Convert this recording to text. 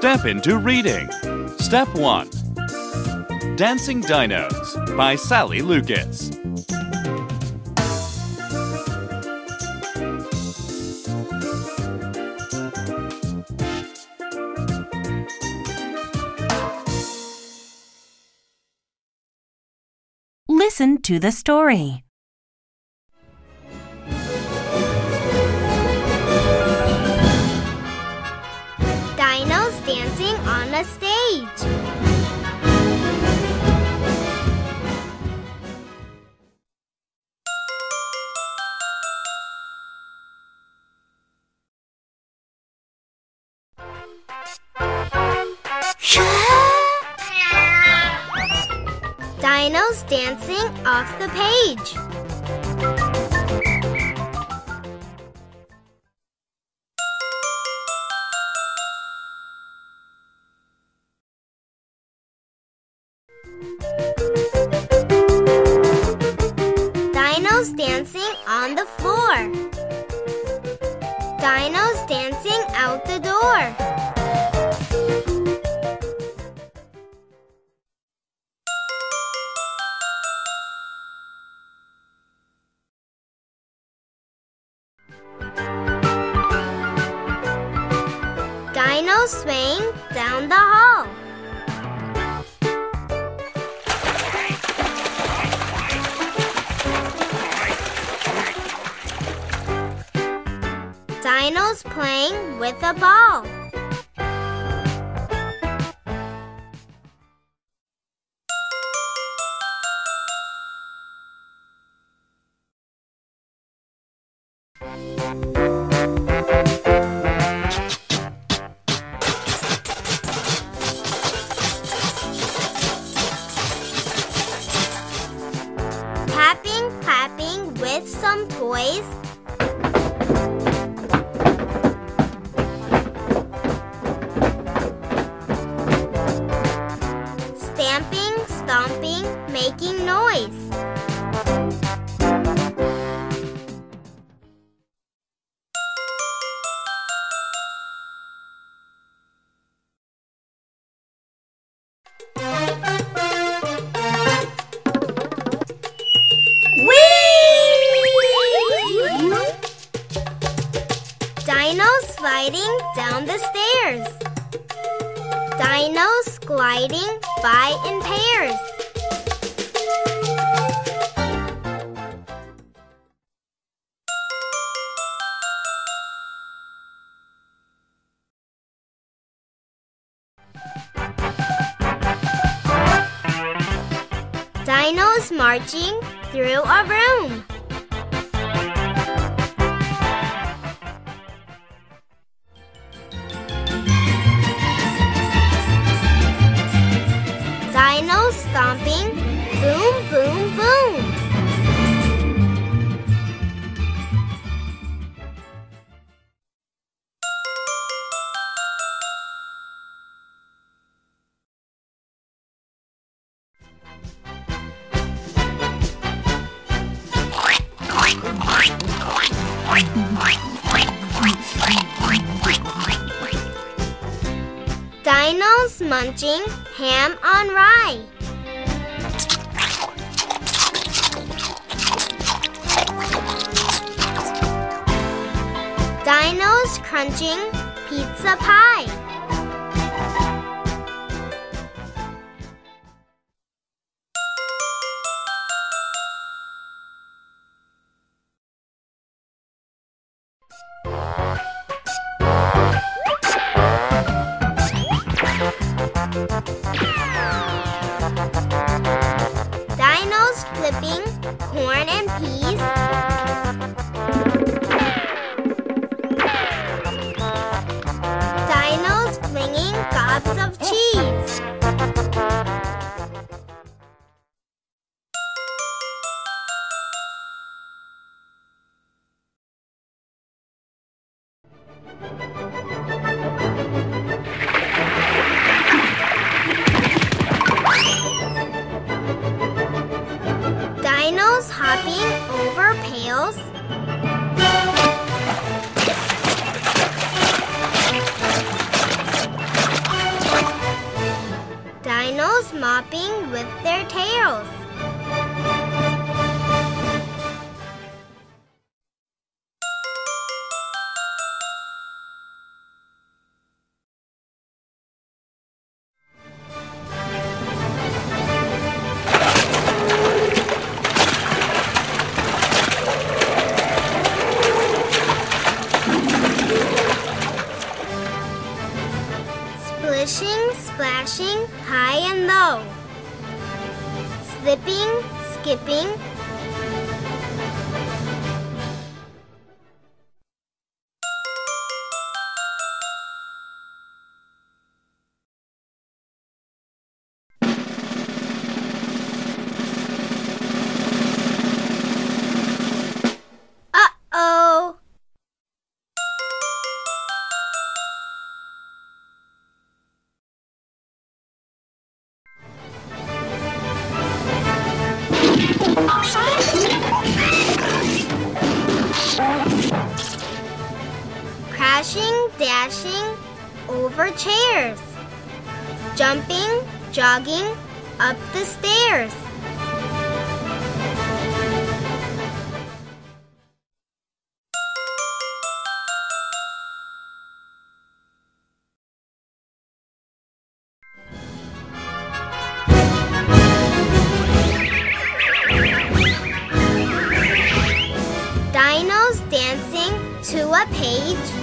Step into reading. Step 1 Dancing Dinos by Sally Lucas. Listen to the story. Stage. Dinos dancing off the page. Dinos dancing on the floor. Dinos dancing out the door. Dinos swaying down the hall. Dinos playing with a ball. Tapping, Dinos sliding down the stairs. Dinos gliding by in pairs. Dinos marching through a room. Dinos munching ham on rye. Dinos crunching pizza pie. Dinos hopping over pails. Dinos mopping with their tails. Skipping. Crashing, dashing over chairs, jumping, jogging up the stairs. Page